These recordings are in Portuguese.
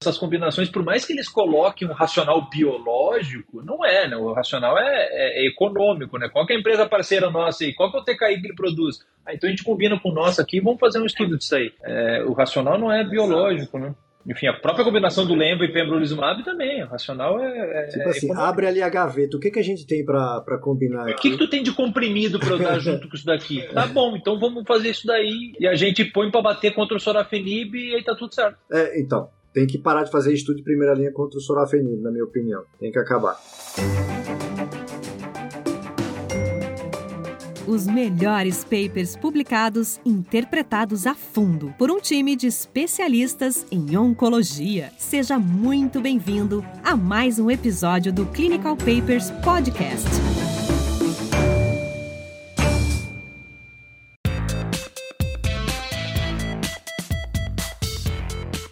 essas combinações, por mais que eles coloquem um racional biológico, não é, né? O racional é, é, é econômico, né? Qual é a empresa parceira nossa aí? Qual que é o TKI que ele produz? Ah, então a gente combina com o nosso aqui e vamos fazer um estudo disso aí. É, o racional não é biológico, né? Enfim, a própria combinação do Lembo e pembrolizumab também, o racional é. é tipo assim, abre ali a gaveta, o que, que a gente tem para combinar? O que, que tu tem de comprimido para dar junto com isso daqui? Tá bom, então vamos fazer isso daí e a gente põe para bater contra o sorafenib e aí tá tudo certo. É, então, tem que parar de fazer estudo de primeira linha contra o sorafenib, na minha opinião. Tem que acabar. Os melhores papers publicados, interpretados a fundo por um time de especialistas em oncologia. Seja muito bem-vindo a mais um episódio do Clinical Papers Podcast.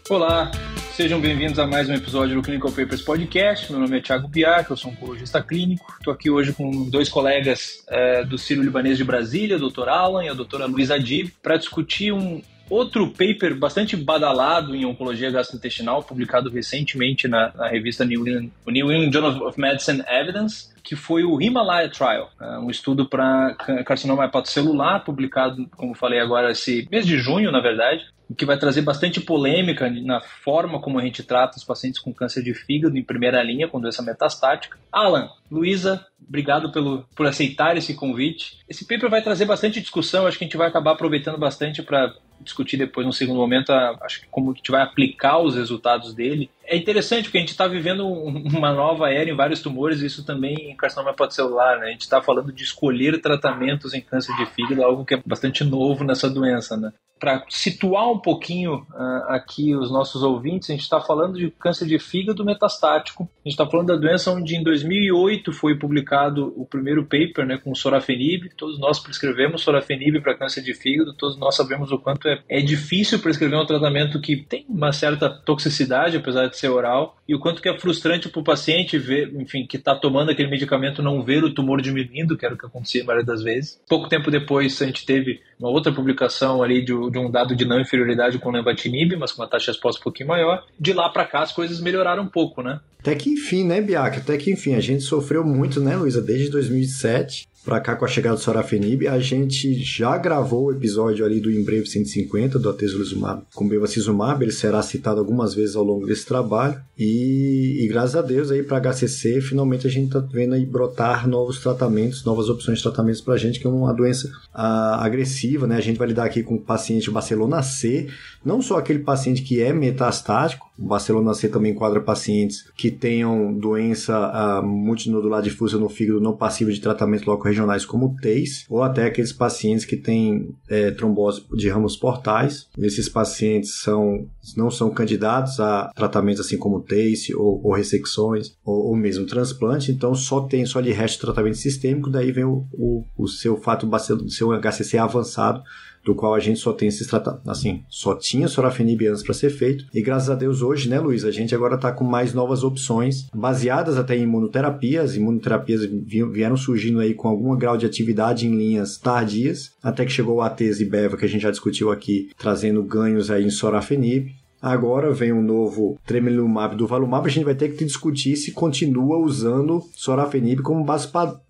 Olá, Sejam bem-vindos a mais um episódio do Clinical Papers Podcast. Meu nome é Thiago Piar, eu sou oncologista clínico. Estou aqui hoje com dois colegas é, do Ciro Libanês de Brasília, o Dr. Alan e a doutora Luísa Adib, para discutir um outro paper bastante badalado em oncologia gastrointestinal, publicado recentemente na, na revista New England, New England Journal of Medicine Evidence, que foi o Himalaya Trial, é, um estudo para carcinoma hepatocelular, publicado, como falei agora, esse mês de junho, na verdade, que vai trazer bastante polêmica na forma como a gente trata os pacientes com câncer de fígado em primeira linha com doença metastática. Alan, Luísa, obrigado pelo, por aceitar esse convite. Esse paper vai trazer bastante discussão, acho que a gente vai acabar aproveitando bastante para discutir depois, no segundo momento, a, acho que como a gente vai aplicar os resultados dele. É interessante porque a gente está vivendo uma nova era em vários tumores, isso também em carcinoma hepatocelular, né? A gente está falando de escolher tratamentos em câncer de fígado, algo que é bastante novo nessa doença, né? Para situar um pouquinho uh, aqui os nossos ouvintes, a gente está falando de câncer de fígado metastático. A gente está falando da doença onde em 2008 foi publicado o primeiro paper né, com sorafenib. Todos nós prescrevemos sorafenib para câncer de fígado, todos nós sabemos o quanto é, é difícil prescrever um tratamento que tem uma certa toxicidade, apesar de ser oral e o quanto que é frustrante para o paciente ver, enfim, que está tomando aquele medicamento não ver o tumor diminuindo, que era o que acontecia a maioria das vezes. Pouco tempo depois a gente teve uma outra publicação ali de, de um dado de não inferioridade com lenvatinib, mas com uma taxa de resposta um pouquinho maior. De lá para cá as coisas melhoraram um pouco, né? Até que enfim, né, Biac? Até que enfim, a gente sofreu muito, né, Luísa, desde 2007 para cá com a chegada do Sorafenib. A gente já gravou o episódio ali do Embreve 150 do atezolizumab com bevacizumab, ele será citado algumas vezes ao longo desse trabalho. E, e graças a Deus aí para HCC, finalmente a gente está vendo aí brotar novos tratamentos, novas opções de tratamentos para a gente, que é uma doença ah, agressiva, né? A gente vai lidar aqui com o paciente Barcelona C, não só aquele paciente que é metastático, o Barcelona C também enquadra pacientes que tenham doença uh, multinodular difusa no fígado não passível de tratamento local regionais como TEIS, ou até aqueles pacientes que têm é, trombose de ramos portais. Esses pacientes são, não são candidatos a tratamentos assim como TEIS ou, ou ressecções ou, ou, mesmo transplante, então só tem, só lhe resta tratamento sistêmico, daí vem o, o, o seu fato, o seu HCC avançado do qual a gente só tem esses tratamentos, assim, só tinha sorafenib antes para ser feito. E graças a Deus hoje, né, Luiz, a gente agora está com mais novas opções, baseadas até em imunoterapias. Imunoterapias vieram surgindo aí com algum grau de atividade em linhas tardias, até que chegou o ATES e BEVA, que a gente já discutiu aqui, trazendo ganhos aí em sorafenib. Agora vem um novo tremelimumab do Valumab, a gente vai ter que discutir se continua usando sorafenib como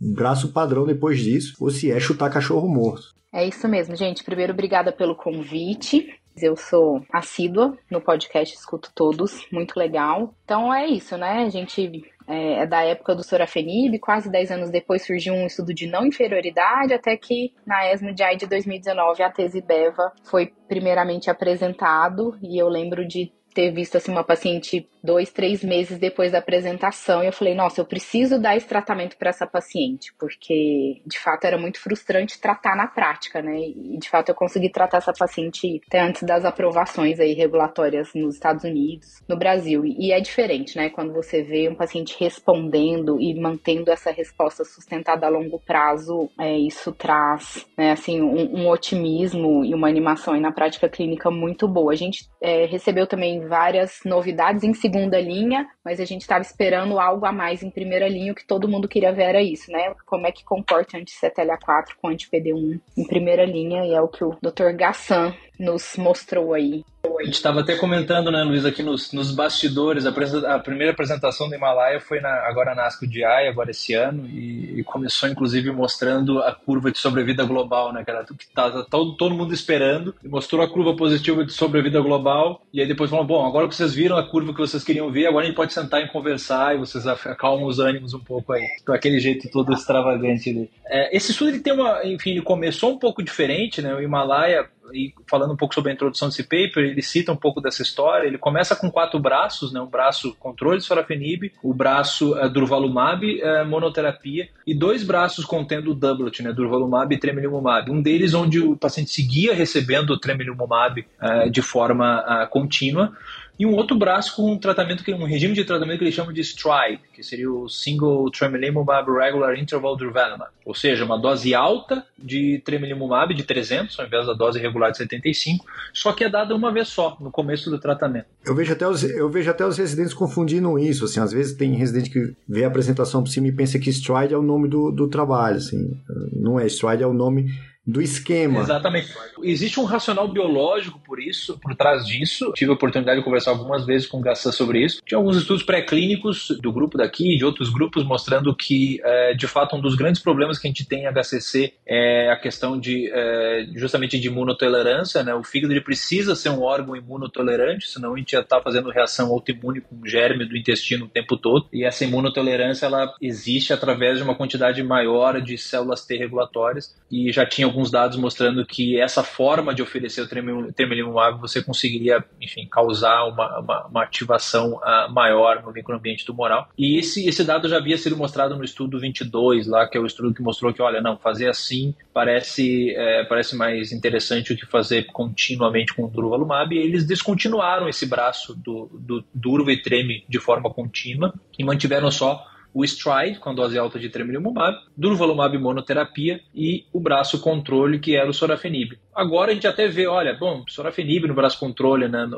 braço padrão depois disso, ou se é chutar cachorro morto. É isso mesmo, gente. Primeiro, obrigada pelo convite. Eu sou assídua no podcast, escuto todos, muito legal. Então é isso, né? A gente é, é da época do Sorafenib, quase 10 anos depois surgiu um estudo de não inferioridade, até que na ESMO de de 2019 a tese BEVA foi primeiramente apresentado, e eu lembro de ter visto assim uma paciente dois, três meses depois da apresentação e eu falei, nossa, eu preciso dar esse tratamento para essa paciente, porque de fato era muito frustrante tratar na prática, né? E de fato eu consegui tratar essa paciente até antes das aprovações aí regulatórias nos Estados Unidos, no Brasil. E é diferente, né? Quando você vê um paciente respondendo e mantendo essa resposta sustentada a longo prazo, é, isso traz, né, assim, um, um otimismo e uma animação aí na prática clínica muito boa. A gente é, recebeu também várias novidades em segunda linha, mas a gente estava esperando algo a mais em primeira linha, o que todo mundo queria ver era isso, né? Como é que comporta anti-CTLA4 com anti-PD1 em primeira linha, e é o que o Dr. Gassan nos mostrou aí. A gente estava até comentando, né, Luiz, aqui nos, nos bastidores, a, a, primeira apresentação do Himalaia foi na, agora na ASCO DI, agora esse ano, e, e, começou inclusive mostrando a curva de sobrevida global, né, que era que estava todo, todo mundo esperando, mostrou a curva positiva de sobrevida global, e aí depois falou, bom, agora que vocês viram a curva que vocês queriam ver, agora a gente pode sentar e conversar, e vocês acalmam os ânimos um pouco aí, com aquele jeito todo extravagante dele. É, esse estudo, ele tem uma, enfim, ele começou um pouco diferente, né, o Himalaia, e falando um pouco sobre a introdução desse paper, ele cita um pouco dessa história. Ele começa com quatro braços, né? um braço controle de sorafenib, o braço uh, durvalumab, uh, monoterapia, e dois braços contendo o doublet, né? durvalumab e tremelimumab. Um deles onde o paciente seguia recebendo o tremelimumab uh, de forma contínua, e um outro braço com um tratamento que um regime de tratamento que eles chamam de STRIDE, que seria o Single Tremelimumab Regular Interval Durvalumab, ou seja, uma dose alta de tremelimumab de 300 ao invés da dose regular de 75, só que é dada uma vez só no começo do tratamento. Eu vejo até os, eu vejo até os residentes confundindo isso, assim, às vezes tem residente que vê a apresentação por cima e pensa que STRIDE é o nome do, do trabalho, assim, não é STRIDE é o nome do esquema. Exatamente. Existe um racional biológico por isso, por trás disso. Tive a oportunidade de conversar algumas vezes com o Gassan sobre isso. Tinha alguns estudos pré-clínicos do grupo daqui e de outros grupos mostrando que, é, de fato, um dos grandes problemas que a gente tem em HCC é a questão de é, justamente de imunotolerância. Né? O fígado ele precisa ser um órgão imunotolerante, senão a gente já está fazendo reação autoimune com germe do intestino o tempo todo. E essa imunotolerância ela existe através de uma quantidade maior de células T regulatórias e já tinha alguns dados mostrando que essa forma de oferecer o tremelimumab você conseguiria, enfim, causar uma, uma, uma ativação uh, maior no microambiente tumoral. E esse, esse dado já havia sido mostrado no estudo 22, lá, que é o estudo que mostrou que, olha, não, fazer assim parece, é, parece mais interessante do que fazer continuamente com o durvalumab. E eles descontinuaram esse braço do, do durva e treme de forma contínua e mantiveram só o stride, com dose alta de tremelimumab, durvalumab monoterapia e o braço controle, que era o sorafenib. Agora a gente até vê, olha, bom, sorafenib no braço controle, né?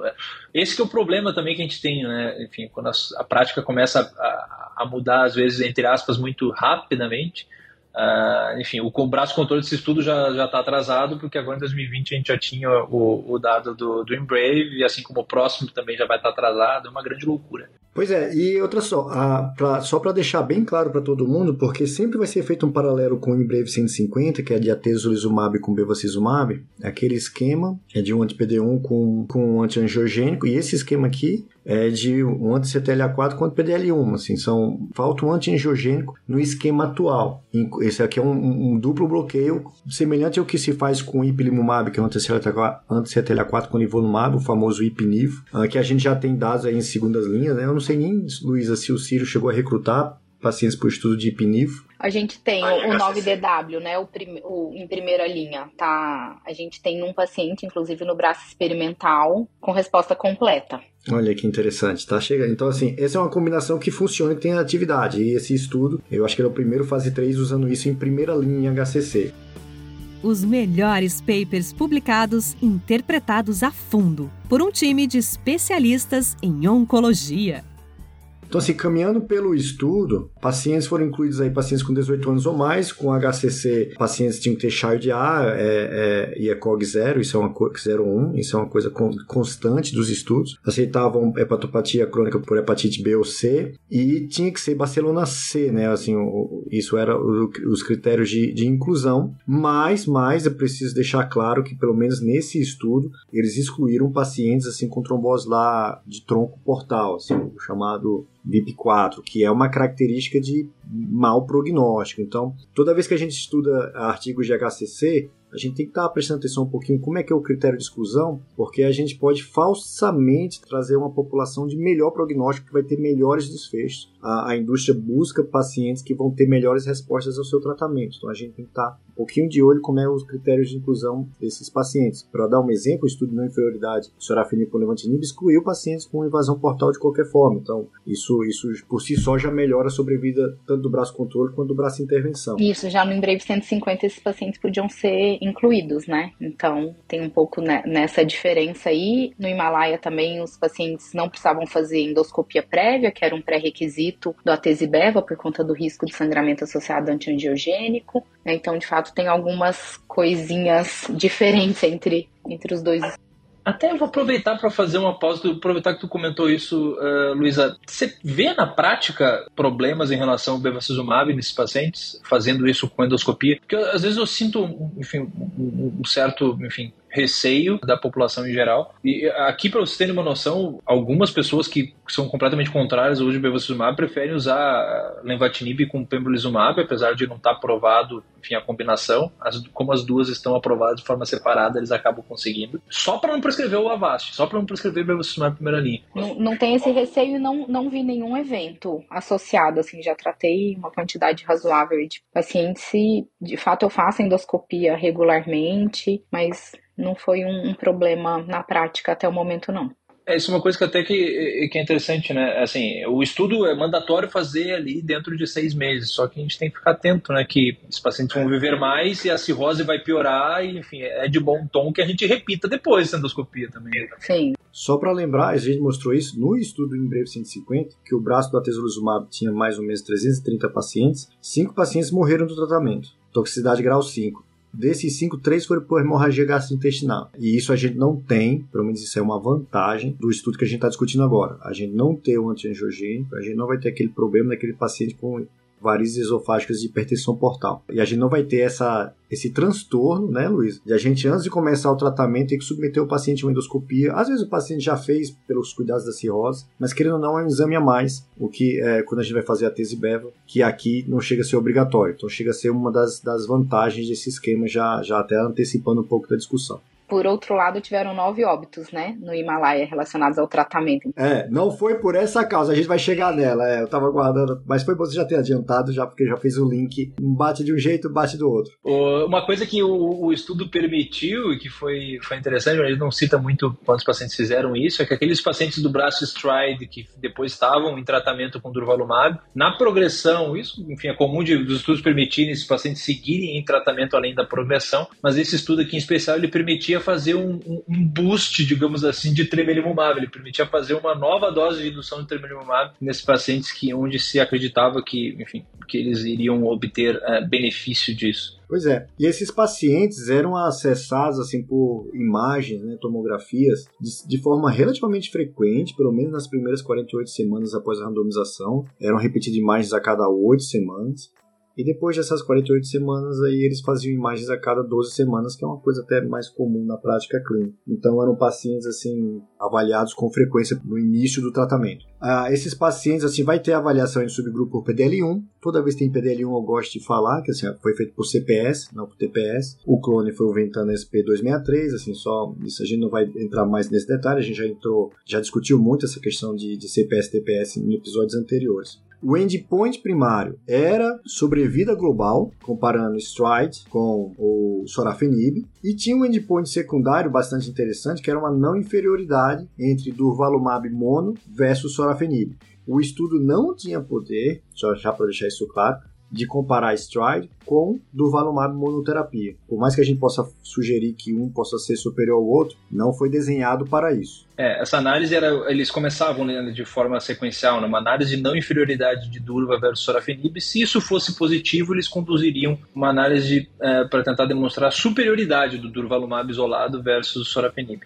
Esse que é o problema também que a gente tem, né? Enfim, quando a, a prática começa a, a mudar, às vezes, entre aspas, muito rapidamente, Uh, enfim, o braço controle desse estudo já está atrasado, porque agora em 2020 a gente já tinha o, o dado do, do Embrave, e assim como o próximo também já vai estar tá atrasado, é uma grande loucura. Pois é, e outra só, a, pra, só para deixar bem claro para todo mundo, porque sempre vai ser feito um paralelo com o Embrave 150, que é de atezolizumab com bevacizumab, aquele esquema é de um anti-PD1 com, com um antiangiogênico, e esse esquema aqui é de um anti-CTLA4 com anti-PDL1, assim, são, falta um anti-angiogênico no esquema atual. Esse aqui é um, um, duplo bloqueio, semelhante ao que se faz com o ipilimumab, que é um anti-CTLA4 com nivolumab, o famoso ipinivo, que a gente já tem dados aí em segundas linhas, né? Eu não sei nem, Luísa, se o Ciro chegou a recrutar pacientes por estudo de ipinivo. A gente tem o, o 9DW, né? O, prim, o, em primeira linha, tá? A gente tem um paciente, inclusive no braço experimental, com resposta completa. Olha que interessante, tá chegando. Então, assim, essa é uma combinação que funciona e tem atividade. E esse estudo, eu acho que ele é o primeiro fase 3 usando isso em primeira linha em HCC. Os melhores papers publicados interpretados a fundo por um time de especialistas em oncologia. Então, assim, caminhando pelo estudo, pacientes foram incluídos aí, pacientes com 18 anos ou mais, com HCC, pacientes tinham que ter Child A é, é, e ECOG 0, isso é uma coisa 01, isso é uma coisa constante dos estudos. Aceitavam hepatopatia crônica por hepatite B ou C e tinha que ser Barcelona C, né? Assim, isso era os critérios de, de inclusão, mas, mas eu preciso deixar claro que pelo menos nesse estudo eles excluíram pacientes assim com trombose lá de tronco portal, assim, o chamado VIP4, que é uma característica de mau prognóstico. Então, toda vez que a gente estuda artigos de HCC, a gente tem que estar prestando atenção um pouquinho como é que é o critério de exclusão, porque a gente pode falsamente trazer uma população de melhor prognóstico que vai ter melhores desfechos. A, a indústria busca pacientes que vão ter melhores respostas ao seu tratamento. Então a gente tem que estar um pouquinho de olho como é os critérios de inclusão desses pacientes. Para dar um exemplo, o estudo de não inferioridade sorafenib com levantinib excluiu pacientes com invasão portal de qualquer forma. Então isso, isso por si só já melhora a sobrevida tanto do braço controle quanto do braço intervenção. Isso, já no Embrave 150 esses pacientes podiam ser incluídos, né? Então tem um pouco nessa diferença aí. No Himalaia também os pacientes não precisavam fazer endoscopia prévia, que era um pré-requisito do atesibeva por conta do risco de sangramento associado antiangiogênico. Né? Então, de fato, tem algumas coisinhas diferentes entre, entre os dois até eu vou aproveitar para fazer uma pausa, aproveitar que tu comentou isso, uh, Luísa. Você vê na prática problemas em relação ao bevacizumab nesses pacientes, fazendo isso com endoscopia? Porque às vezes eu sinto, enfim, um certo, enfim, receio da população em geral. E aqui, para vocês terem uma noção, algumas pessoas que são completamente contrárias ao uso de bevacizumab preferem usar lenvatinib com pembrolizumab, apesar de não estar aprovado, enfim, a combinação. As, como as duas estão aprovadas de forma separada, eles acabam conseguindo. Só para não prescrever o Avast, só para não prescrever bevacizumab primeira linha. Não, não tem esse receio e não, não vi nenhum evento associado, assim, já tratei uma quantidade razoável de pacientes e, de fato, eu faço endoscopia regularmente, mas não foi um, um problema na prática até o momento, não. É, isso é uma coisa que até que, que é interessante, né? Assim, o estudo é mandatório fazer ali dentro de seis meses, só que a gente tem que ficar atento, né? Que os pacientes vão viver mais e a cirrose vai piorar, e, enfim, é de bom tom que a gente repita depois a endoscopia também. Sim. Só para lembrar, a gente mostrou isso no estudo em breve 150, que o braço do atezolizumab tinha mais ou menos 330 pacientes, cinco pacientes morreram do tratamento, toxicidade grau 5. Desses cinco, três foram por hemorragia gastrointestinal. E isso a gente não tem, pelo menos isso é uma vantagem do estudo que a gente está discutindo agora. A gente não tem o antiangiogênico, a gente não vai ter aquele problema daquele paciente com varizes esofágicas de hipertensão portal. E a gente não vai ter essa, esse transtorno, né, Luiz? De a gente, antes de começar o tratamento, ter que submeter o paciente a uma endoscopia. Às vezes o paciente já fez pelos cuidados da cirrose, mas querendo ou não, é um exame a mais, o que é quando a gente vai fazer a tese BEVA, que aqui não chega a ser obrigatório. Então chega a ser uma das, das vantagens desse esquema, já, já até antecipando um pouco da discussão. Por outro lado, tiveram nove óbitos, né, no Himalaia relacionados ao tratamento. É, não foi por essa causa, a gente vai chegar nela. É, eu tava guardando, mas foi bom você já ter adiantado, já porque já fez o link. Bate de um jeito, bate do outro. Uma coisa que o, o estudo permitiu e que foi, foi interessante, ele não cita muito quantos pacientes fizeram isso, é que aqueles pacientes do braço stride que depois estavam em tratamento com durvalumab, na progressão, isso, enfim, é comum de, dos estudos permitirem esses pacientes seguirem em tratamento além da progressão, mas esse estudo aqui em especial ele permitia permitia fazer um, um, boost, digamos assim, de tremelimumab. Ele permitia fazer uma nova dose de indução de tremelimumab nesses pacientes que onde se acreditava que, enfim, que eles iriam obter é, benefício disso. Pois é. E esses pacientes eram acessados assim por imagens, né, tomografias, de, de, forma relativamente frequente, pelo menos nas primeiras 48 semanas após a randomização. Eram repetidas imagens a cada 8 semanas. E depois dessas 48 semanas aí eles faziam imagens a cada 12 semanas, que é uma coisa até mais comum na prática clínica. Então eram pacientes assim avaliados com frequência no início do tratamento. Ah, esses pacientes assim vai ter avaliação em subgrupo por PDL1. Toda vez que tem PDL1 eu gosto de falar que assim, foi feito por CPS, não por TPS. O clone foi o Ventana SP263, assim só isso a gente não vai entrar mais nesse detalhe. A gente já entrou, já discutiu muito essa questão de, de CPS TPS em episódios anteriores. O endpoint primário era sobrevida global, comparando Stride com o Sorafenib, e tinha um endpoint secundário bastante interessante, que era uma não inferioridade entre Durvalumab mono versus Sorafenib. O estudo não tinha poder, só já para deixar isso claro, de comparar Stride com durvalumab monoterapia. Por mais que a gente possa sugerir que um possa ser superior ao outro, não foi desenhado para isso. É, essa análise era, eles começavam né, de forma sequencial, numa né, análise de não inferioridade de Durva versus Sorafenib. Se isso fosse positivo, eles conduziriam uma análise é, para tentar demonstrar a superioridade do Durvalumab isolado versus Sorafenib.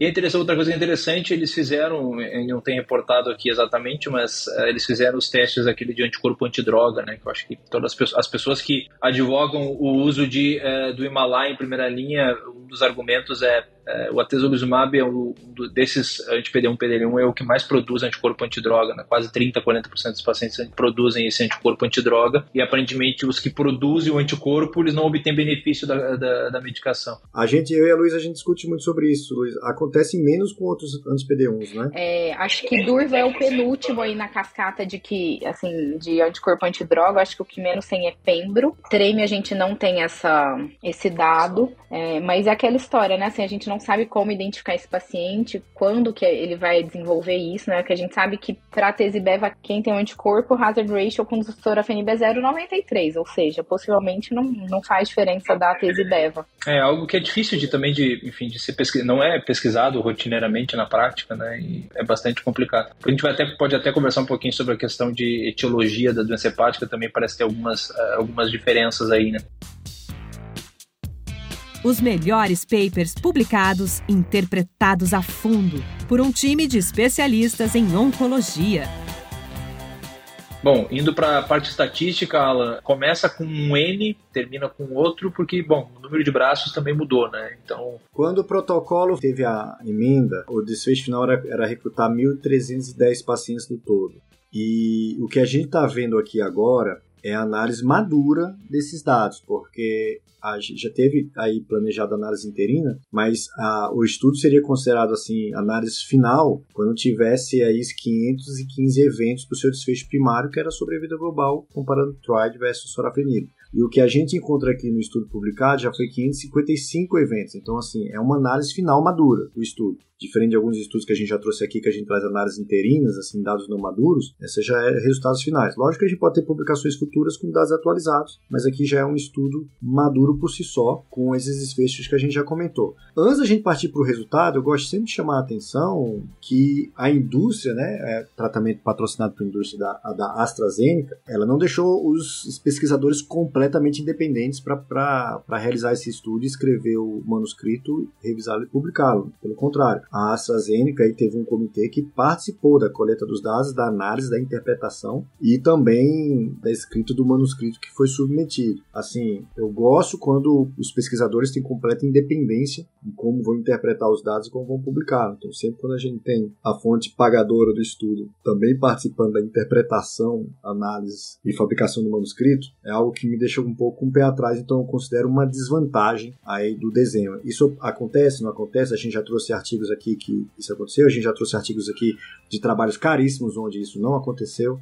E é interessante, outra coisa interessante, eles fizeram, não tenho reportado aqui exatamente, mas uh, eles fizeram os testes aquele de anticorpo antidroga, né? Que eu acho que todas as pessoas que advogam o uso de, uh, do Himalaia em primeira linha, um dos argumentos é é, o atezolizumab é um desses anti-PD1 PD1 é o que mais produz anticorpo antidroga, né? quase 30, 40% dos pacientes produzem esse anticorpo antidroga e aparentemente os que produzem o anticorpo eles não obtêm benefício da, da, da medicação. A gente, eu e a Luísa, a gente discute muito sobre isso, Luiz. Acontece menos com outros anti-PD1s, né? É, acho que Durva é o penúltimo aí na cascata de que, assim, de anticorpo antidroga, acho que o que menos tem é Pembro. Treme a gente não tem essa, esse dado, é, mas é aquela história, né? Assim, a gente não não sabe como identificar esse paciente, quando que ele vai desenvolver isso, né? Porque a gente sabe que para tesibeva, quem tem um anticorpo, hazard ratio com sorafenib é 0,93, ou seja, possivelmente não, não faz diferença da tesibeva. É algo que é difícil de também de, enfim, de ser pesquisado, não é pesquisado rotineiramente na prática, né? E é bastante complicado. A gente vai até, pode até conversar um pouquinho sobre a questão de etiologia da doença hepática, também parece ter algumas, eh, algumas diferenças aí, né? Os melhores papers publicados, interpretados a fundo por um time de especialistas em oncologia. Bom, indo para a parte estatística, Alan, começa com um N, termina com outro, porque, bom, o número de braços também mudou, né? Então. Quando o protocolo teve a emenda, o desfecho final era, era recrutar 1.310 pacientes no todo. E o que a gente está vendo aqui agora é a análise madura desses dados, porque a, já teve aí planejado análise interina, mas a, o estudo seria considerado assim análise final quando tivesse aí 515 eventos do seu desfecho primário, que era sobrevida global, comparando TRIDE versus sorafenib. E o que a gente encontra aqui no estudo publicado já foi 555 eventos. Então, assim, é uma análise final madura do estudo diferente de alguns estudos que a gente já trouxe aqui, que a gente traz análises interinas, assim, dados não maduros, essa já é resultados finais. Lógico que a gente pode ter publicações futuras com dados atualizados, mas aqui já é um estudo maduro por si só, com esses desfechos que a gente já comentou. Antes da gente partir para o resultado, eu gosto sempre de chamar a atenção que a indústria, né, é, tratamento patrocinado pela indústria da, da AstraZeneca, ela não deixou os pesquisadores completamente independentes para realizar esse estudo, escrever o manuscrito, revisá-lo e publicá-lo. Pelo contrário, a AstraZeneca aí teve um comitê que participou da coleta dos dados, da análise, da interpretação e também da escrita do manuscrito que foi submetido. Assim, eu gosto quando os pesquisadores têm completa independência em como vão interpretar os dados e como vão publicar. Então, sempre quando a gente tem a fonte pagadora do estudo também participando da interpretação, análise e fabricação do manuscrito, é algo que me deixa um pouco com um o pé atrás, então eu considero uma desvantagem aí do desenho. Isso acontece, não acontece? A gente já trouxe artigos aqui aqui que isso aconteceu, a gente já trouxe artigos aqui de trabalhos caríssimos onde isso não aconteceu.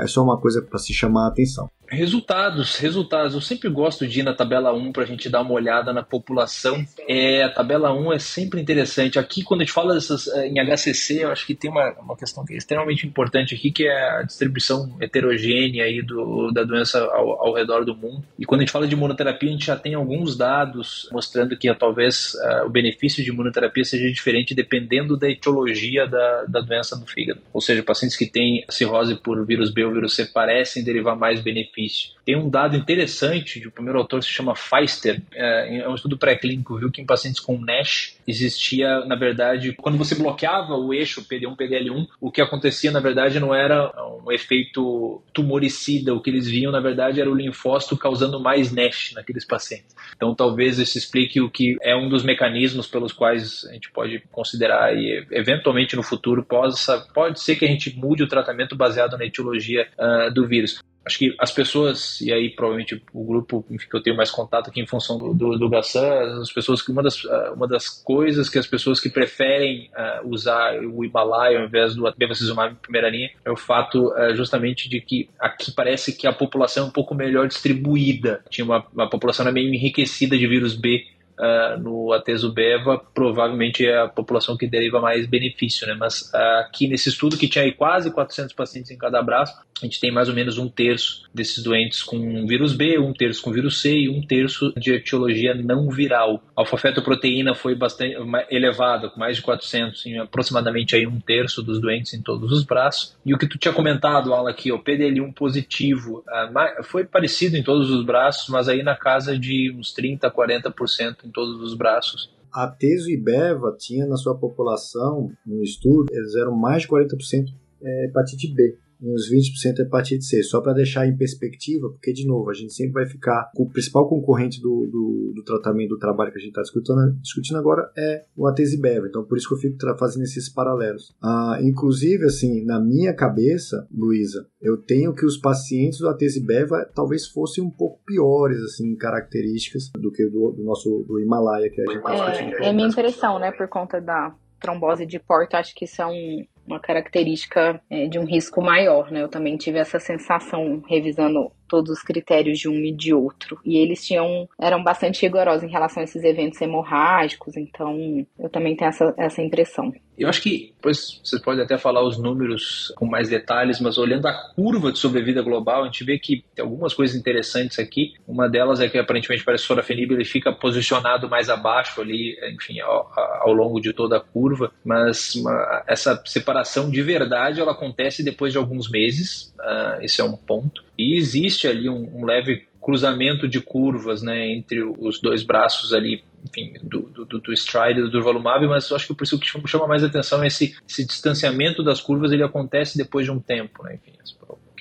É só uma coisa para se chamar a atenção. Resultados, resultados. Eu sempre gosto de ir na tabela 1 para a gente dar uma olhada na população. É, a tabela 1 é sempre interessante. Aqui, quando a gente fala dessas, eh, em HCC, eu acho que tem uma, uma questão que é extremamente importante aqui, que é a distribuição heterogênea aí do, da doença ao, ao redor do mundo. E quando a gente fala de imunoterapia, a gente já tem alguns dados mostrando que talvez uh, o benefício de imunoterapia seja diferente dependendo da etiologia da, da doença do fígado. Ou seja, pacientes que têm cirrose por vírus B ou vírus C parecem derivar mais benefício. Tem um dado interessante, de o primeiro autor se chama Feister, é, é um estudo pré-clínico, viu que em pacientes com NASH existia, na verdade, quando você bloqueava o eixo PD1, PDL1, o que acontecia, na verdade, não era um efeito tumoricida, o que eles viam, na verdade, era o linfócito causando mais NASH naqueles pacientes. Então, talvez isso explique o que é um dos mecanismos pelos quais a gente pode considerar e, eventualmente, no futuro, possa, pode ser que a gente mude o tratamento baseado na etiologia uh, do vírus acho que as pessoas, e aí provavelmente o grupo enfim, que eu tenho mais contato aqui em função do, do, do Gassan, as pessoas que uma das, ah, uma das coisas que as pessoas que preferem uh, usar o Himalaia ao invés do bevacizumab em primeira linha é o fato uh, justamente de que aqui parece que a população é um pouco melhor distribuída. Tinha uma, uma população meio enriquecida de vírus B uh, no Atezubeva, provavelmente é a população que deriva mais benefício, né? Mas uh, aqui nesse estudo, que tinha quase 400 pacientes em cada braço, a gente tem mais ou menos um terço desses doentes com vírus B, um terço com vírus C e um terço de etiologia não viral. A alfa-fetoproteína foi bastante elevada, com mais de 400, em aproximadamente aí um terço dos doentes em todos os braços. E o que tu tinha comentado, Alan, aqui, o PDL1 positivo, uh, foi parecido em todos os braços, mas aí na casa de uns 30, 40% em todos os braços. A Teso e Beva tinha na sua população, no estudo, eles eram mais de 40% é, hepatite B uns 20% é hepatite C, só para deixar em perspectiva, porque, de novo, a gente sempre vai ficar. O principal concorrente do, do, do tratamento do trabalho que a gente está discutindo, discutindo agora é o Atesibev, então por isso que eu fico fazendo esses paralelos. Ah, inclusive, assim, na minha cabeça, Luísa, eu tenho que os pacientes do Atesibev talvez fossem um pouco piores, assim, em características do que do, do nosso do Himalaia que a gente está discutindo. É, é minha impressão, né, por conta da trombose de porta, acho que isso é um, uma característica é, de um risco maior, né? Eu também tive essa sensação revisando todos os critérios de um e de outro. E eles tinham eram bastante rigorosos em relação a esses eventos hemorrágicos, então eu também tenho essa, essa impressão. Eu acho que depois vocês podem até falar os números com mais detalhes, mas olhando a curva de sobrevida global, a gente vê que tem algumas coisas interessantes aqui. Uma delas é que aparentemente parece que o ele fica posicionado mais abaixo ali, enfim, ao, ao longo de toda a curva, mas uma, essa separação de verdade ela acontece depois de alguns meses, uh, esse é um ponto. E existe ali um, um leve cruzamento de curvas né, entre os dois braços ali, enfim, do, do, do stride e do durvalumab, mas eu acho que o que chama mais atenção é esse, esse distanciamento das curvas, ele acontece depois de um tempo, né, enfim,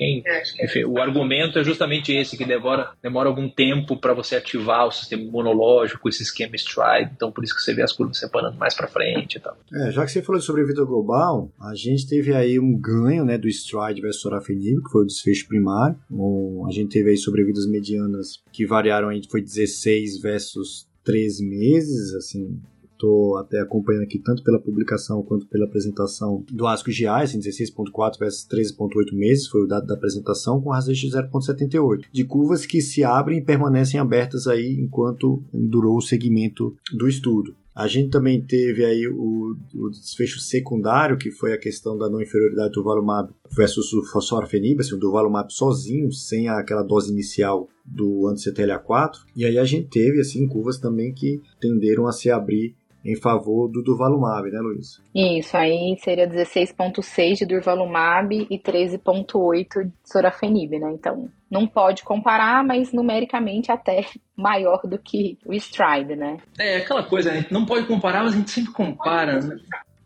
quem, é, enfim, o argumento é justamente esse, que demora, demora algum tempo para você ativar o sistema imunológico, esse esquema stride, então por isso que você vê as curvas separando mais para frente e tal. É, já que você falou de sobrevida global, a gente teve aí um ganho né, do stride versus sorafenib, que foi o desfecho primário, um, a gente teve aí sobrevidas medianas que variaram aí, foi 16 versus 3 meses, assim, estou até acompanhando aqui tanto pela publicação quanto pela apresentação do ASCO GI, assim, 16.4 versus 13.8 meses, foi o dado da apresentação, com razão de 0.78, de curvas que se abrem e permanecem abertas aí enquanto durou o segmento do estudo. A gente também teve aí o, o, desfecho secundário, que foi a questão da não inferioridade do Durvalumab versus o fosforfenib, assim, o Durvalumab sozinho, sem aquela dose inicial do anti-CTLA4. E aí a gente teve, assim, curvas também que tenderam a se abrir em favor do Durvalumab, né, Luiz? Isso, aí seria 16,6 de Durvalumab e 13,8 de Sorafenib, né? Então, não pode comparar, mas numericamente até maior do que o Stride, né? É, aquela coisa, a gente não pode comparar, mas a gente sempre compara, né?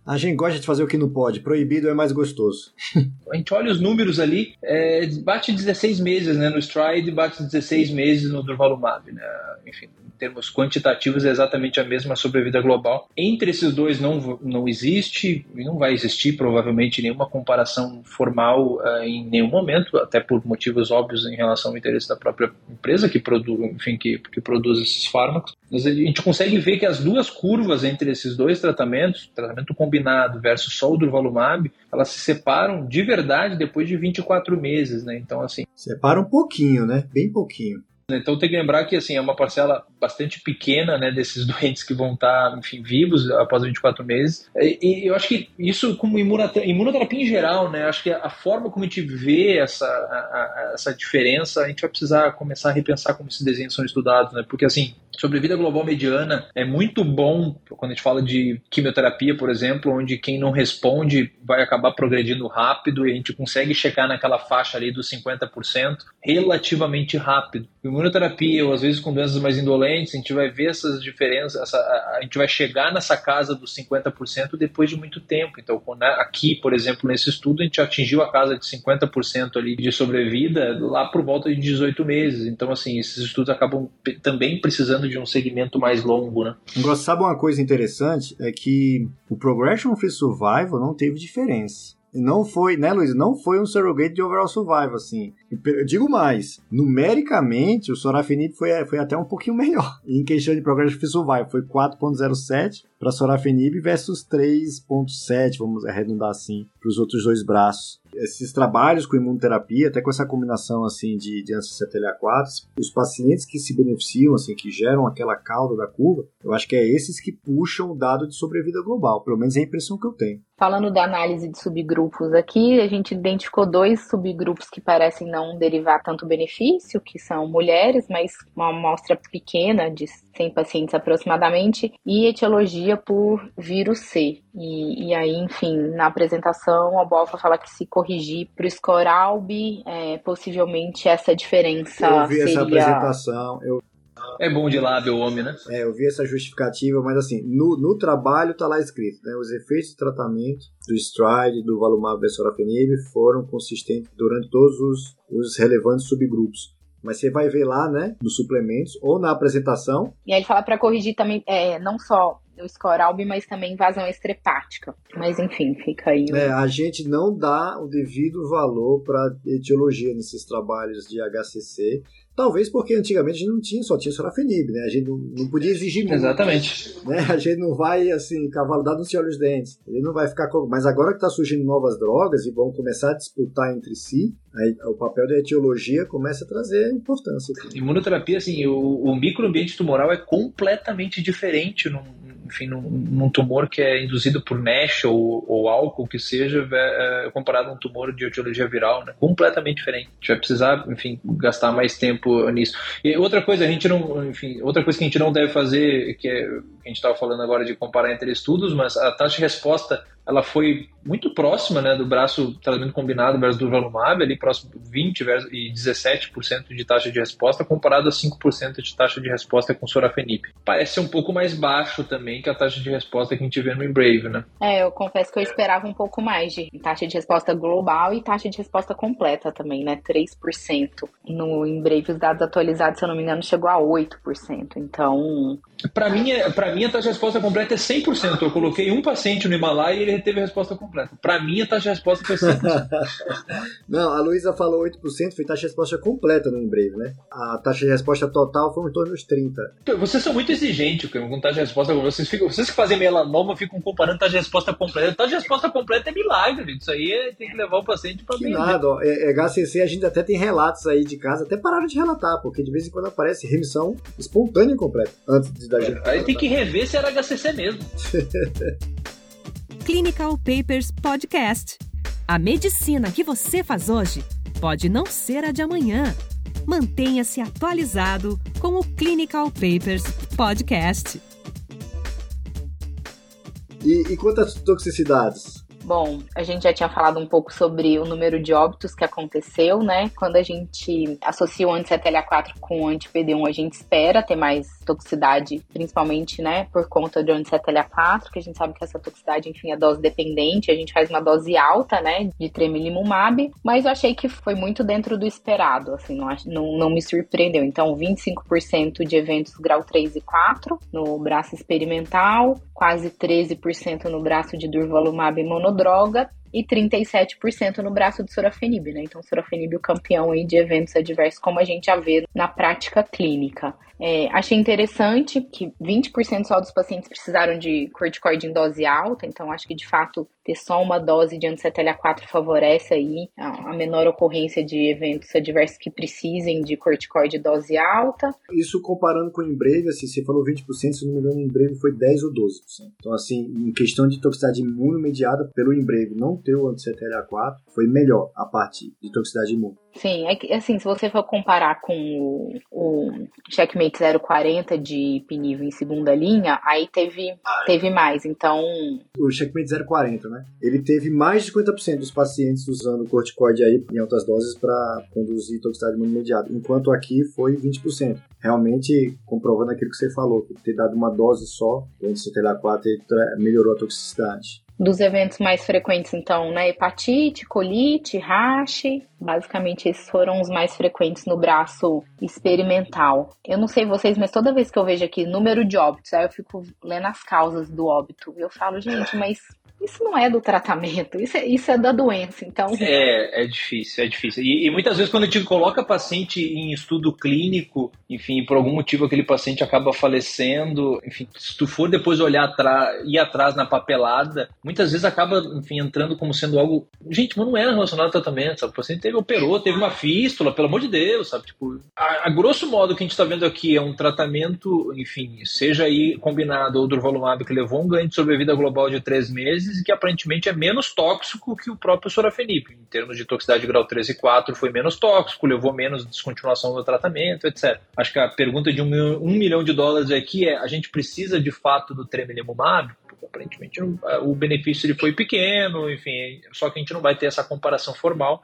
A gente gosta de fazer o que não pode. Proibido é mais gostoso. a gente olha os números ali, é, bate 16 meses né, no Stride, bate 16 meses no Durvalumab, né? Enfim, termos quantitativos, é exatamente a mesma sobrevida global. Entre esses dois não, não existe e não vai existir provavelmente nenhuma comparação formal uh, em nenhum momento, até por motivos óbvios em relação ao interesse da própria empresa que produz, enfim, que, que produz esses fármacos. Mas a gente consegue ver que as duas curvas entre esses dois tratamentos, tratamento combinado versus só o durvalumab, elas se separam de verdade depois de 24 meses, né? Então, assim... Separa um pouquinho, né? Bem pouquinho. Então tem que lembrar que assim é uma parcela bastante pequena né, desses doentes que vão estar enfim, vivos após 24 meses. E, e eu acho que isso, como imunoterapia, imunoterapia em geral, né, acho que a forma como a gente vê essa, a, a, essa diferença, a gente vai precisar começar a repensar como esses desenhos são estudados. Né, porque assim, sobrevida global mediana é muito bom quando a gente fala de quimioterapia, por exemplo, onde quem não responde vai acabar progredindo rápido e a gente consegue chegar naquela faixa ali dos 50% relativamente rápido. Imunoterapia, ou às vezes com doenças mais indolentes, a gente vai ver essas diferenças, essa, a, gente vai chegar nessa casa dos 50% depois de muito tempo. Então, né, aqui, por exemplo, nesse estudo, a gente atingiu a casa de 50% ali de sobrevida lá por volta de 18 meses. Então, assim, esses estudos acabam também precisando de um segmento mais longo, né? Agora, sabe uma coisa interessante? É que o Progression Free Survival não teve diferença não foi, né, Luiz? Não foi um surrogate de overall survival, assim. Eu digo mais, numericamente, o Sorafenib foi, foi até um pouquinho melhor. Em questão de progresso de survival, foi 4.07 para Sorafenib versus 3.7, vamos arredondar assim, para os outros dois braços esses trabalhos com imunoterapia, até com essa combinação assim de, de anti-CTLA4, os pacientes que se beneficiam, assim, que geram aquela cauda da curva, eu acho que é esses que puxam o dado de sobrevida global, pelo menos é a impressão que eu tenho. Falando da análise de subgrupos aqui, a gente identificou dois subgrupos que parecem não derivar tanto benefício, que são mulheres, mas uma amostra pequena de 100 pacientes aproximadamente, e etiologia por vírus C. E, e aí, enfim, na apresentação, a Bolfa fala que se corrigir para o Scoralb, é, possivelmente essa diferença Eu vi seria... essa apresentação, eu é bom de lábio o homem, né? É, eu vi essa justificativa, mas assim, no, no trabalho tá lá escrito, né? Os efeitos de tratamento do Stride, do Valumab Besorafenib foram consistentes durante todos os, os relevantes subgrupos. Mas você vai ver lá, né, nos suplementos ou na apresentação. E aí ele fala para corrigir também, é, não só o Scoralb, mas também invasão estrepática. Mas enfim, fica aí. É, a gente não dá o devido valor para etiologia nesses trabalhos de HCC. Talvez porque antigamente a gente não tinha, só tinha sorafenib, né? A gente não, não podia exigir muito. Exatamente. Né? A gente não vai, assim, cavalo dado nos olhos dentes. Ele não vai ficar... Mas agora que está surgindo novas drogas e vão começar a disputar entre si, aí o papel da etiologia começa a trazer importância. Imunoterapia, assim, o, o microambiente tumoral é completamente diferente num, enfim, num, num, tumor que é induzido por mesh ou, ou álcool, que seja, é, é, comparado a um tumor de etiologia viral, né? Completamente diferente. A gente vai precisar, enfim, gastar mais tempo nisso. E outra coisa, a gente não, enfim, outra coisa que a gente não deve fazer, que, é, a gente estava falando agora de comparar entre estudos, mas a taxa de resposta ela foi muito próxima né, do braço tratamento combinado versus durvalumab, ali próximo de 20 e 17% de taxa de resposta, comparado a 5% de taxa de resposta com sorafenib. Parece um pouco mais baixo também que a taxa de resposta que a gente vê no Embrave, né? É, eu confesso que eu esperava um pouco mais de taxa de resposta global e taxa de resposta completa também, né? 3%. No Embrave, os dados atualizados, se eu não me engano, chegou a 8%. Então... Para mim, é, pra mim, a taxa de resposta completa é 100%. Eu coloquei um paciente no Himalaia e ele teve a resposta completa. Para mim, a taxa de resposta foi 100%. Não, a Luísa falou 8%, foi taxa de resposta completa no Embrave, né? A taxa de resposta total foi em torno dos 30%. Vocês são muito exigentes com taxa de resposta. Vocês, ficam, vocês que fazem melanoma ficam comparando taxa de resposta completa. Taxa de resposta completa é milagre. Isso aí é, tem que levar o paciente para bem. Nada, ó, é, é, HCC a gente até tem relatos aí de casa, até pararam de relatar, porque de vez em quando aparece remissão espontânea completa, antes de da gente. Aí tem que rever se era HCC mesmo. Clinical Papers Podcast. A medicina que você faz hoje pode não ser a de amanhã. Mantenha-se atualizado com o Clinical Papers Podcast. E, e quantas toxicidades? Bom, a gente já tinha falado um pouco sobre o número de óbitos que aconteceu, né? Quando a gente associa o anti-CTLA4 com o anti-PD1, a gente espera ter mais toxicidade, principalmente, né, por conta do anti-CTLA4, que a gente sabe que essa toxicidade, enfim, é dose dependente, a gente faz uma dose alta, né, de tremelimumab, mas eu achei que foi muito dentro do esperado, assim, não, não, não me surpreendeu. Então, 25% de eventos grau 3 e 4 no braço experimental, quase 13% no braço de durvalumab monodose, droga e 37% no braço de sorafenib, né? Então, sorafenib o campeão aí de eventos adversos, como a gente já vê na prática clínica. É, achei interessante que 20% só dos pacientes precisaram de corticoide em dose alta, então acho que de fato ter só uma dose de anti-CTLA4 favorece aí a, menor ocorrência de eventos adversos que precisem de corticoide dose alta. Isso comparando com o Embreve, assim, você falou 20%, se não me engano, o Embreve foi 10 ou 12%. Então, assim, em questão de toxicidade imune mediada pelo Embreve não ter o anti-CTLA4, foi melhor a parte de toxicidade imune. Sim, é que, assim, se você for comparar com o, o Checkmate 040 de Pinivo em segunda linha, aí teve, ah, é. teve mais, então... O Checkmate 040, né? Ele teve mais de 50% dos pacientes usando corticoide aí em altas doses para conduzir toxicidade imediata, enquanto aqui foi 20%. Realmente, comprovando aquilo que você falou, que ter dado uma dose só, o CTLA4 melhorou a toxicidade dos eventos mais frequentes, então, né? Hepatite, colite, rache. Basicamente, esses foram os mais frequentes no braço experimental. Eu não sei vocês, mas toda vez que eu vejo aqui número de óbitos, aí eu fico lendo as causas do óbito. Eu falo, gente, mas isso não é do tratamento, isso é, isso é da doença, então... É, é difícil, é difícil. E, e, muitas vezes quando a gente coloca paciente em estudo clínico, enfim, por algum motivo aquele paciente acaba falecendo, enfim, se tu for depois olhar atrás, ir atrás na papelada, muitas vezes acaba, enfim, entrando como sendo algo... Gente, mas não era relacionado ao tratamento, sabe? O paciente teve, operou, teve uma fístula, pelo amor de Deus, sabe? Tipo, a, a grosso modo o que a gente está vendo aqui é um tratamento, enfim, seja aí combinado ou durvalumab que levou um ganho de sobrevida global de três meses, e que aparentemente é menos tóxico que o próprio sorafenib. Em termos de toxicidade de grau 3 e 4, foi menos tóxico, levou menos descontinuação do tratamento, etc. Acho que a pergunta de um, um milhão de dólares aqui é: a gente precisa de fato do tremelimumab? Aparentemente o benefício ele foi pequeno, enfim, só que a gente não vai ter essa comparação formal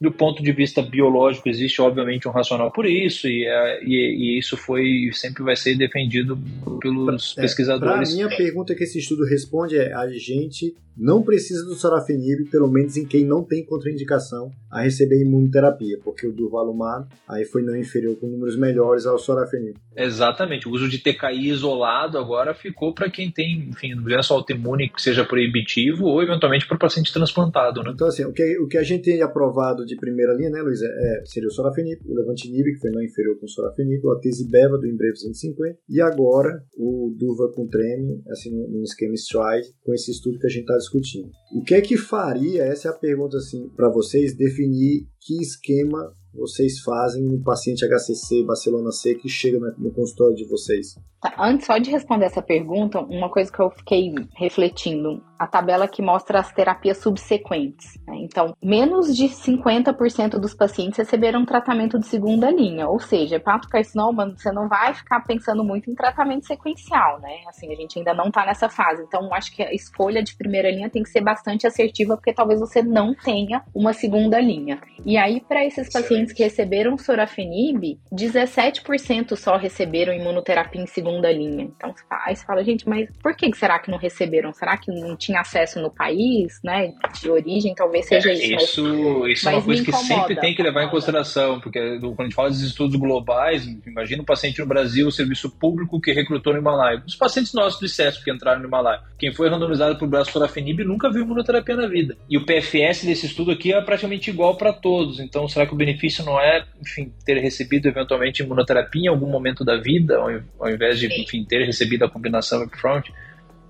do ponto de vista biológico, existe obviamente um racional por isso, e, é, e, e isso foi sempre vai ser defendido pelos é, pesquisadores. A minha pergunta que esse estudo responde é: a gente não precisa do sorafenib, pelo menos em quem não tem contraindicação a receber imunoterapia, porque o durvalumab aí foi não inferior com números melhores ao sorafenib. Exatamente, o uso de TKI isolado agora ficou para quem tem, enfim, doença autoimune que seja proibitivo ou eventualmente para o paciente transplantado, né? Então assim, o que, o que a gente tem aprovado de primeira linha, né, Luiz? É, seria o sorafenib, o levantinib, que foi não inferior com o sorafenib, o atesibeva do Embrev 150 e agora o Duva com treme, assim, no, esquema stride, com esse estudo que a gente está discutindo. O que é que faria, essa é a pergunta, assim, para vocês, definir que esquema vocês fazem no paciente HCC Barcelona C que chega no consultório de vocês? Tá, antes só de responder essa pergunta, uma coisa que eu fiquei refletindo, a tabela que mostra as terapias subsequentes. Né? Então, menos de 50% dos pacientes receberam tratamento de segunda linha, ou seja, hepatocarcinoma, você não vai ficar pensando muito em tratamento sequencial, né? Assim, a gente ainda não tá nessa fase. Então, acho que a escolha de primeira linha tem que ser bastante assertiva, porque talvez você não tenha uma segunda linha. E aí, para esses pacientes que receberam sorafenib, 17% só receberam imunoterapia em segunda segunda linha. Então, aí você fala, gente, mas por que será que não receberam? Será que não tinha acesso no país, né? De origem, talvez seja é, isso. Isso, mas, isso é uma coisa que sempre tem que levar em consideração, porque quando a gente fala de estudos globais, imagina um paciente no Brasil, o serviço público que recrutou no Himalaia. Os pacientes nossos do ICESP que entraram no Himalaia, quem foi randomizado por braço sorafenib nunca viu imunoterapia na vida. E o PFS desse estudo aqui é praticamente igual para todos. Então, será que o benefício não é, enfim, ter recebido eventualmente imunoterapia em algum momento da vida, ao invés de de enfim, ter recebido a combinação upfront.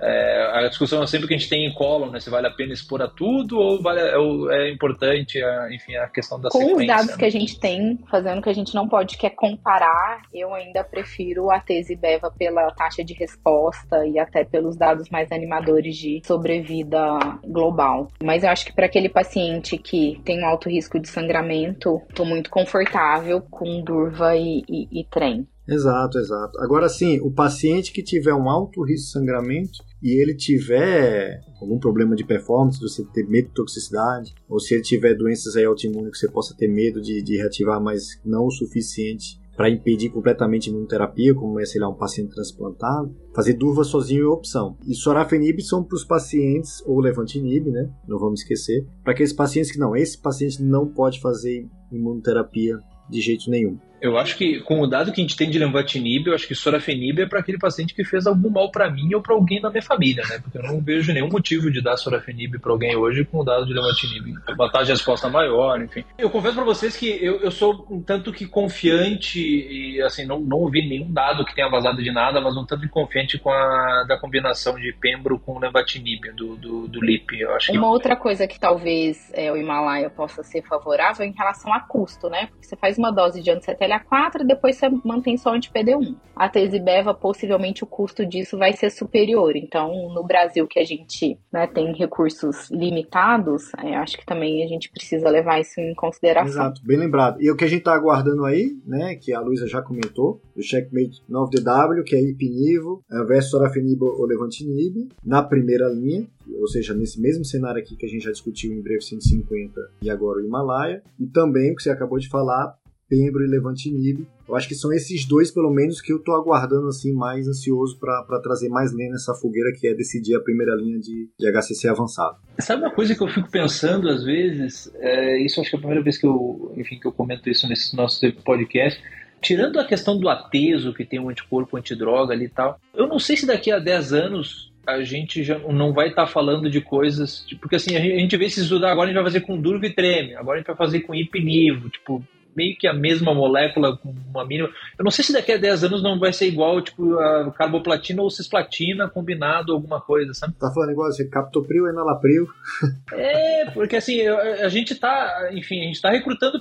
É, a discussão é sempre que a gente tem em colo, né? Se vale a pena expor a tudo ou vale, é, é importante, a, enfim, a questão da Com sequência. Com os dados né? que a gente tem, fazendo o que a gente não pode, que é comparar, eu ainda prefiro a tese Beva pela taxa de resposta e até pelos dados mais animadores de sobrevida global. Mas eu acho que para aquele paciente que tem um alto risco de sangramento, estou muito confortável com Durva e, e, e trem. Exato, exato. Agora sim, o paciente que tiver um alto risco de sangramento e ele tiver algum problema de performance, você ter medo de toxicidade, ou se ele tiver doenças aí autoimunes que você possa ter medo de, de reativar, mas não o suficiente para impedir completamente a imunoterapia, como é, sei lá, um paciente transplantado, fazer durva sozinho é opção. E sorafenib são para os pacientes, ou levantinib, né? Não vamos esquecer, para aqueles pacientes que não, esse paciente não pode fazer imunoterapia de jeito nenhum. Eu acho que, com o dado que a gente tem de lenvatinib, eu acho que sorafenib é para aquele paciente que fez algum mal para mim ou para alguém da minha família, né? Porque eu não vejo nenhum motivo de dar sorafenib para alguém hoje com o dado de lenvatinib. Uma taxa de resposta maior, enfim. Eu confesso para vocês que eu, eu sou um tanto que confiante e, assim, não, não ouvi nenhum dado que tenha vazado de nada, mas um tanto que confiante com a da combinação de pembro com lenvatinib do, do, do LIP. Eu acho Uma que... outra coisa que talvez é, o Himalaia possa ser favorável é em relação a custo, né? Porque você faz uma dose de anti 4 e depois você mantém só anti-PD1. A Tesibeva, possivelmente o custo disso vai ser superior. Então, no Brasil, que a gente né, tem recursos limitados, é, acho que também a gente precisa levar isso em consideração. Exato, bem lembrado. E o que a gente está aguardando aí, né, que a Luísa já comentou, o Checkmate 9DW, que é Ipinivo é versus Sorafenib ou Levantinib, na primeira linha, ou seja, nesse mesmo cenário aqui que a gente já discutiu em breve 150 e agora o Himalaia, e também o que você acabou de falar, Pembro e Levante Nib. Eu acho que são esses dois, pelo menos, que eu tô aguardando assim mais ansioso para trazer mais lenha nessa fogueira, que é decidir a primeira linha de, de HCC avançado. Sabe uma coisa que eu fico pensando às vezes? É, isso acho que é a primeira vez que eu, enfim, que eu comento isso nesse nosso podcast. Tirando a questão do ateso, que tem um anticorpo antidroga ali e tal, eu não sei se daqui a 10 anos a gente já não vai estar tá falando de coisas. Tipo, porque assim, a gente vê se estudar agora, a gente vai fazer com Durva e Treme, agora a gente vai fazer com Ipinivo. Tipo, meio que a mesma molécula com uma mínima. Eu não sei se daqui a 10 anos não vai ser igual, tipo, a carboplatina ou cisplatina combinado, alguma coisa, sabe? Tá falando igual assim, captopril enalapril. É, porque assim, a gente tá, enfim, a gente tá recrutando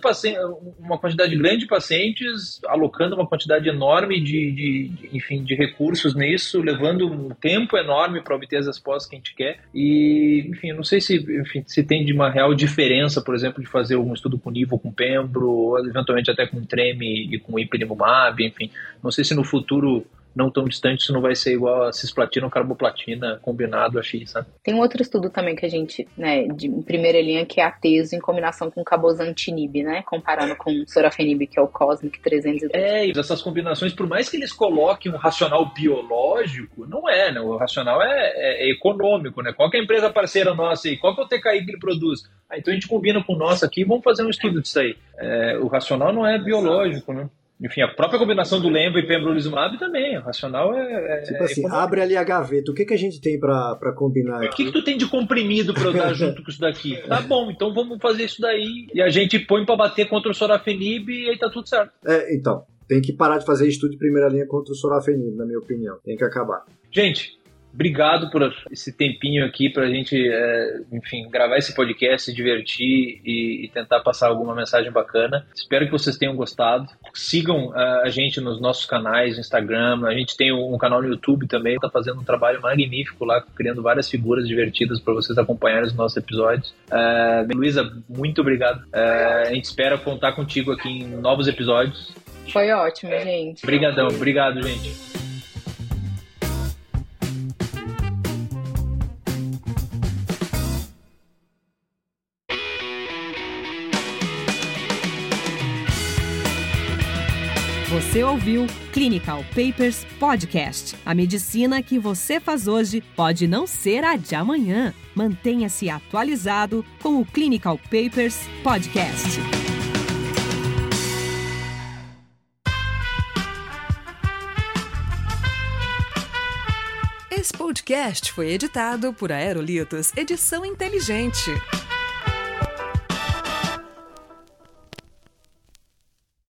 uma quantidade grande de pacientes, alocando uma quantidade enorme de, de, de enfim, de recursos nisso, levando um tempo enorme para obter as respostas que a gente quer. E, enfim, eu não sei se, enfim, se tem de uma real diferença, por exemplo, de fazer algum estudo com nível com pembro, eventualmente até com treme e com ipilimumab, enfim. Não sei se no futuro não tão distante, isso não vai ser igual a cisplatina ou carboplatina combinado a X, sabe? Tem um outro estudo também que a gente, né, de primeira linha, que é a teso em combinação com cabozantinib, né, comparando com sorafenib, que é o Cosmic 310. É, e essas combinações, por mais que eles coloquem um racional biológico, não é, né, o racional é, é, é econômico, né, qual é a empresa parceira nossa aí, qual que é o TKI que ele produz? Ah, então a gente combina com o nosso aqui, vamos fazer um estudo disso aí. É, o racional não é biológico, né? Enfim, a própria combinação do Lembo e pembrolizumab também, o racional é... é tipo assim, abre ali a gaveta, o que, que a gente tem para combinar aqui? O que, que tu tem de comprimido para eu dar junto com isso daqui? Tá bom, então vamos fazer isso daí e a gente põe para bater contra o sorafenib e aí tá tudo certo. É, então, tem que parar de fazer estudo de primeira linha contra o sorafenib, na minha opinião. Tem que acabar. Gente, Obrigado por esse tempinho aqui para a gente, é, enfim, gravar esse podcast, se divertir e, e, tentar passar alguma mensagem bacana. Espero que vocês tenham gostado. Sigam uh, a gente nos nossos canais, Instagram. A gente tem um, canal no YouTube também, está fazendo um trabalho magnífico lá, criando várias figuras divertidas para vocês acompanharem os nossos episódios. Uh, Luísa, muito obrigado. Uh, a gente espera contar contigo aqui em novos episódios. Foi ótimo, gente. Obrigadão, obrigado, gente. Você ouviu Clinical Papers Podcast. A medicina que você faz hoje pode não ser a de amanhã. Mantenha-se atualizado com o Clinical Papers Podcast. Esse podcast foi editado por Aerolitos Edição Inteligente.